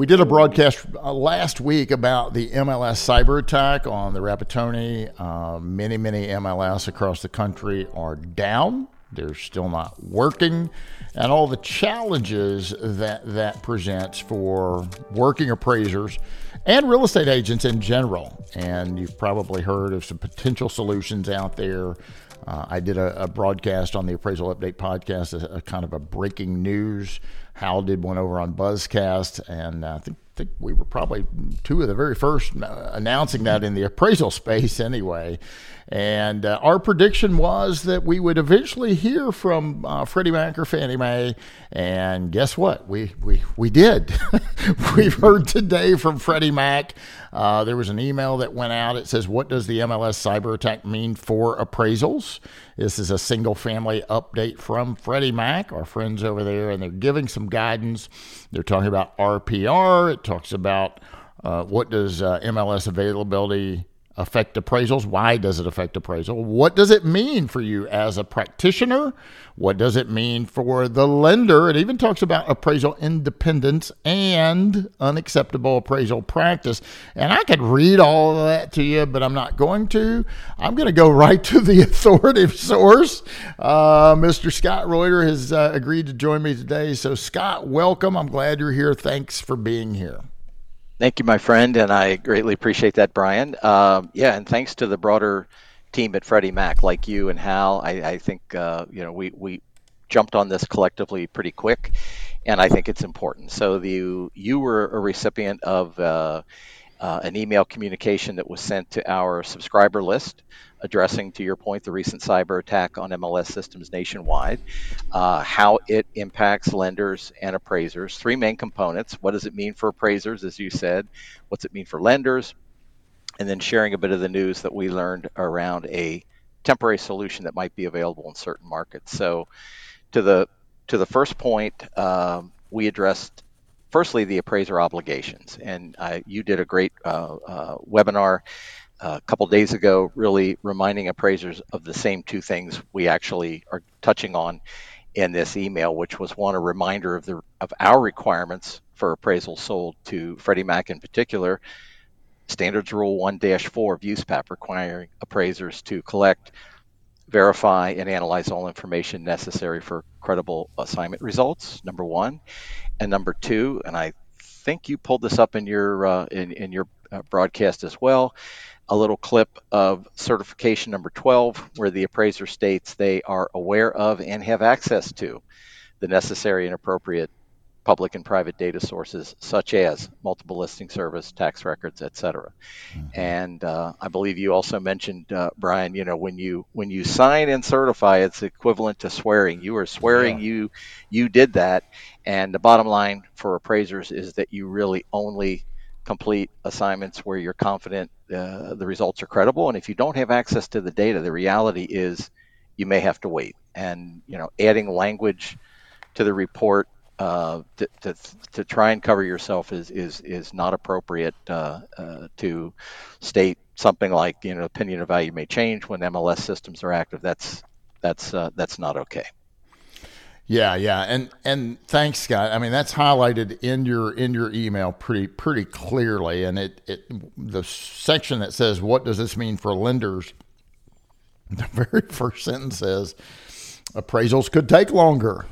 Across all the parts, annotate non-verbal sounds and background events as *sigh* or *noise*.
We did a broadcast uh, last week about the MLS cyber attack on the Rapattoni. Uh, many, many MLS across the country are down. They're still not working, and all the challenges that that presents for working appraisers and real estate agents in general. And you've probably heard of some potential solutions out there. Uh, I did a, a, broadcast on the Appraisal Update podcast, a, a, kind of a breaking news. Hal did one over on Buzzcast, and I think think we were probably two of the very first uh, announcing that in the appraisal space anyway. And uh, our prediction was that we would eventually hear from uh, Freddie Mac or Fannie Mae. And guess what? We, we, we did. *laughs* We've heard today from Freddie Mac. Uh, there was an email that went out. It says, What does the MLS cyber attack mean for appraisals? This is a single family update from Freddie Mac, our friends over there, and they're giving some guidance. They're talking about RPR. It talks about uh, what does uh, MLS availability affect appraisals? Why does it affect appraisal? What does it mean for you as a practitioner? What does it mean for the lender? It even talks about appraisal independence and unacceptable appraisal practice. And I could read all of that to you, but I'm not going to. I'm going to go *laughs* right to the authoritative source. Uh, Mr. Scott Reuter has uh, agreed to join me today. So, Scott, welcome. I'm glad you're here. Thanks for being here. Thank you, my friend, and I greatly appreciate that, Bryan. Um, yeah, and thanks to the broader team at Freddie Mac, like you and Hal. I, I think uh, you know we we jumped on this collectively pretty quick, and I think it's important. So the you were a recipient of uh, uh, an email communication that was sent to our subscriber list addressing, to your point, the recent cyber attack on MLS systems nationwide, uh, how it impacts lenders and appraisers. Three main components. What does it mean for appraisers, as you said? What's it mean for lenders? And then sharing a bit of the news that we learned around a temporary solution that might be available in certain markets. So, to the to the first point, um, we addressed firstly the appraiser obligations, and uh, you did a great uh, uh, webinar a couple days ago, really reminding appraisers of the same two things we actually are touching on in this email, which was one a reminder of the of our requirements for appraisal sold to Freddie Mac in particular. Standards Rule 1-4 of USPAP requiring appraisers to collect, verify, and analyze all information necessary for credible assignment results. Number one, and number two, and I think you pulled this up in your uh, in in your broadcast as well a little clip of certification number 12, where the appraiser states they are aware of and have access to the necessary and appropriate public and private data sources such as multiple listing service, tax records, etc. Mm-hmm. And uh, I believe you also mentioned, uh, Bryan, you know, when you when you sign and certify, it's equivalent to swearing. You are swearing yeah. you you did that. And the bottom line for appraisers is that you really only complete assignments where you're confident uh, the results are credible. And if you don't have access to the data, the reality is you may have to wait. And you know, adding language to the report uh, to, to, to, try and cover yourself is is is not appropriate uh, uh, to state something like you know opinion of value may change when MLS systems are active. That's that's uh, that's not okay. Yeah, yeah, and and thanks, Scott. I mean, that's highlighted in your in your email pretty pretty clearly, and it it the section that says what does this mean for lenders. *laughs* The very first sentence says appraisals could take longer.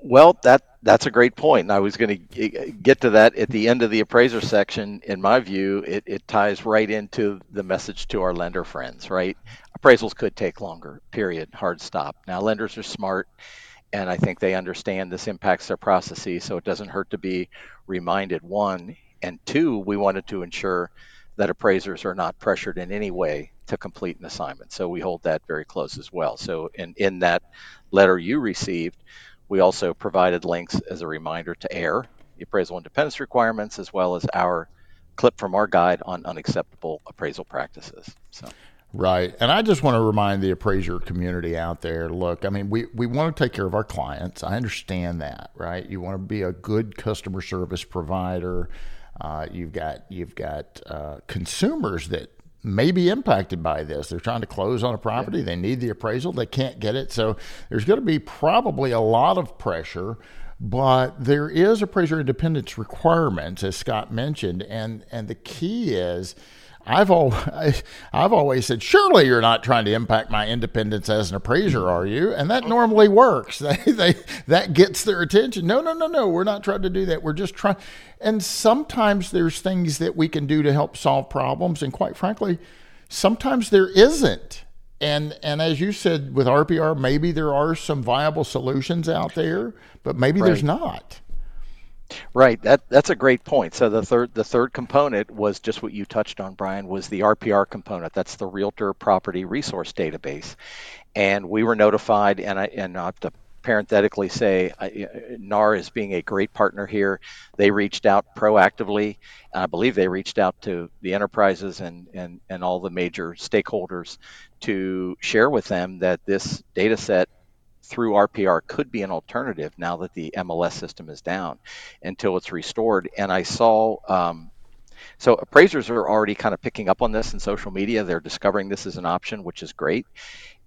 Well, that that's a great point, and I was going to get to that at the end of the appraiser section. In my view, it, it ties right into the message to our lender friends. Right, appraisals could take longer. Period. Hard stop. Now, lenders are smart and I think they understand this impacts their processes, so it doesn't hurt to be reminded. One and two, we wanted to ensure that appraisers are not pressured in any way to complete an assignment, so we hold that very close as well. So, in in that letter you received, we also provided links as a reminder to AIR, the appraisal independence requirements, as well as our clip from our guide on unacceptable appraisal practices. So. Right. And I just want to remind the appraiser community out there look, I mean, we, we want to take care of our clients. I understand that, right? You want to be a good customer service provider. Uh, you've got you've got uh, consumers that may be impacted by this. They're trying to close on a property. Yeah. They need the appraisal. They can't get it. So there's going to be probably a lot of pressure but there is appraiser independence requirements, as Scott mentioned, and and the key is. I've always, I've always said, surely you're not trying to impact my independence as an appraiser, mm-hmm. are you? And that normally works. *laughs* They, they, that gets their attention. No, no, no, no. We're not trying to do that. We're just trying. And sometimes there's things that we can do to help solve problems. And quite frankly, sometimes there isn't. And and as you said with RPR, maybe there are some viable solutions out there, but maybe right. there's not. Right. That that's a great point. So the third the third component was just what you touched on, Bryan, was the RPR component. That's the Realtor Property Resource Database, and we were notified. And I and I have to parenthetically say NAR is being a great partner here. They reached out proactively. I believe they reached out to the enterprises and, and, and all the major stakeholders to share with them that this data set through RPR could be an alternative now that the MLS system is down until it's restored. And I saw, um, so appraisers are already kind of picking up on this in social media. They're discovering this as an option, which is great.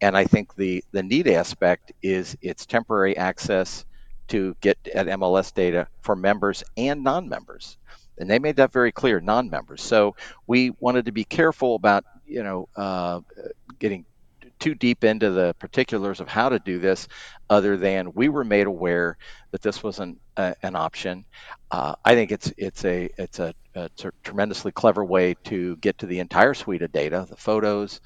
And I think the the neat aspect is it's temporary access to get at MLS data for members and non-members. And they made that very clear, non-members. So we wanted to be careful about, you know, uh, getting too deep into the particulars of how to do this, other than we were made aware that this was an, uh, an option. Uh, I think it's it's a it's a, a tremendously clever way to get to the entire suite of data, the photos,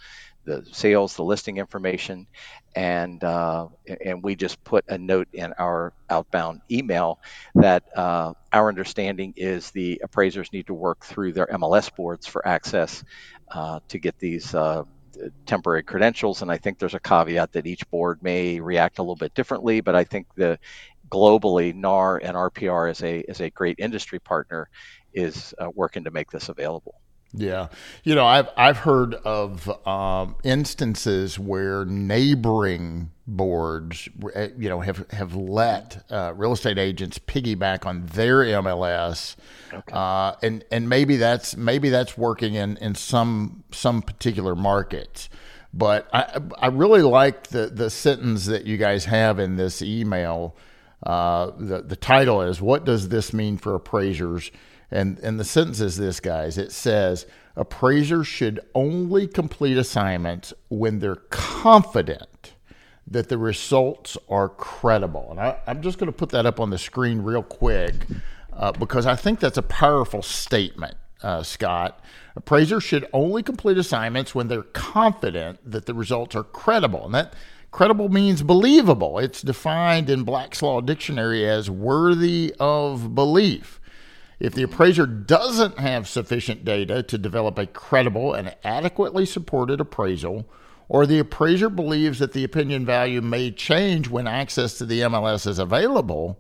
the sales, the listing information, and uh, and we just put a note in our outbound email that uh, our understanding is the appraisers need to work through their MLS boards for access uh, to get these uh, temporary credentials. And I think there's a caveat that each board may react a little bit differently, but I think the globally NAR and RPR as a as a great industry partner is uh, working to make this available. Yeah, you know, I've I've heard of um, instances where neighboring boards, eh, you know, have have let uh, real estate agents piggyback on their MLS, okay. uh, and and maybe that's maybe that's working in in some some particular markets. But I I really like the the sentence that you guys have in this email. Uh, the the title is "What does this mean for appraisers?" And, and the sentence is this, guys it says, appraisers should only complete assignments when they're confident that the results are credible. And I, am just going to put that up on the screen real quick uh, because I think that's a powerful statement, uh, Scott. Appraisers should only complete assignments when they're confident that the results are credible. And that credible means believable. It's defined in Black's Law Dictionary as worthy of belief. If the appraiser doesn't have sufficient data to develop a credible and adequately supported appraisal, or the appraiser believes that the opinion value may change when access to the MLS is available,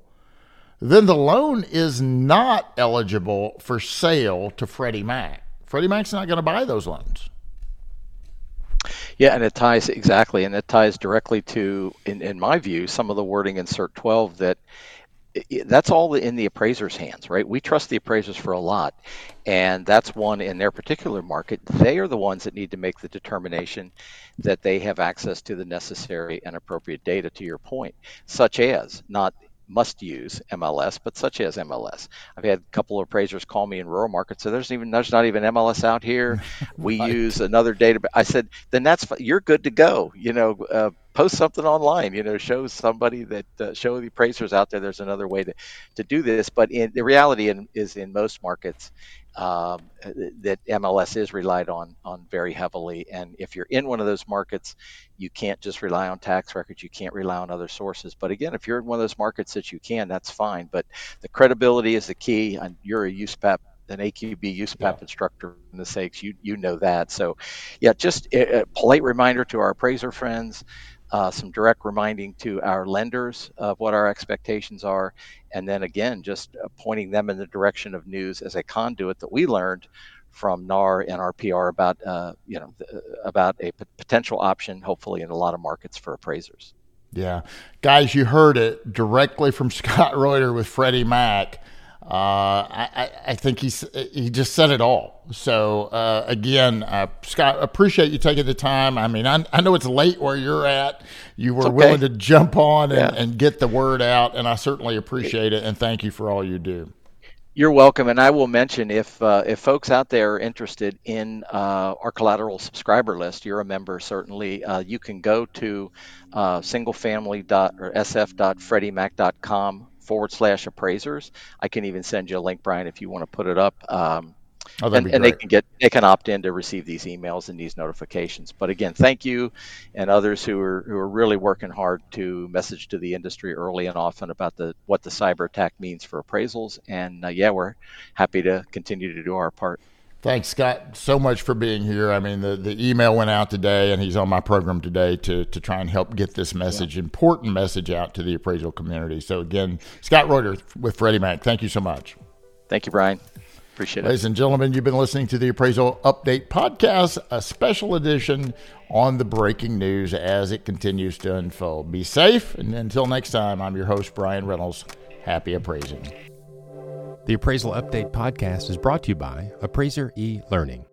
then the loan is not eligible for sale to Freddie Mac. Freddie Mac's not going to buy those loans. Yeah, and it ties exactly, and it ties directly to, in, in my view, some of the wording in CERT 12 that that's all in the appraiser's hands, right? We trust the appraisers for a lot, and that's one in their particular market. They are the ones that need to make the determination that they have access to the necessary and appropriate data. To your point, such as not must use MLS, but such as MLS. I've had a couple of appraisers call me in rural markets, so there's even there's not even MLS out here. *laughs* We right. use another data. I said, then that's you're good to go. You know, uh, post something online. You know, show somebody that uh, show the appraisers out there. There's another way to to do this. But in the reality in, is in most markets, um, that MLS is relied on on very heavily. And if you're in one of those markets, you can't just rely on tax records. You can't rely on other sources. But again, if you're in one of those markets that you can, that's fine. But the credibility is the key. And you're a USPAP an AQB USPAP yeah. instructor in the sakes you you know that so yeah just a, a polite reminder to our appraiser friends uh, some direct reminding to our lenders of what our expectations are, and then again, just uh, pointing them in the direction of news as a conduit that we learned from NAR and RPR about uh, you know about a p- potential option, hopefully in a lot of markets for appraisers. Yeah, guys, you heard it directly from *laughs* Scott Reuter with Freddie Mac. Uh, I, I, think he's he just said it all. So uh, again, uh, Scott, appreciate you taking the time. I mean, I, I know it's late where you're at. You were okay. willing to jump on and, yeah. and get the word out, and I certainly appreciate it. And thank you for all you do. You're welcome, and I will mention if uh, if folks out there are interested in uh, our collateral subscriber list, you're a member certainly. Uh, you can go to uh, singlefamily dot or sf.freddiemac.com forward slash appraisers. I can even send you a link, Bryan, if you want to put it up. Um, oh, and, and they can get they can opt in to receive these emails and these notifications. But again, thank you and others who are who are really working hard to message to the industry early and often about the what the cyber attack means for appraisals. And uh, yeah, we're happy to continue to do our part. Thanks, Scott, so much for being here. I mean, the, the email went out today, and he's on my program today to, to try and help get this message, yeah. important message, out to the appraisal community. So, again, Scott Reuter with Freddie Mac, thank you so much. Thank you, Bryan. Appreciate it. Ladies and gentlemen, you've been listening to the Appraisal Update Podcast, a special edition on the breaking news as it continues to unfold. Be safe, and until next time, I'm your host, Bryan Reynolds. Happy appraising. The Appraisal Update podcast is brought to you by Appraiser e Learning.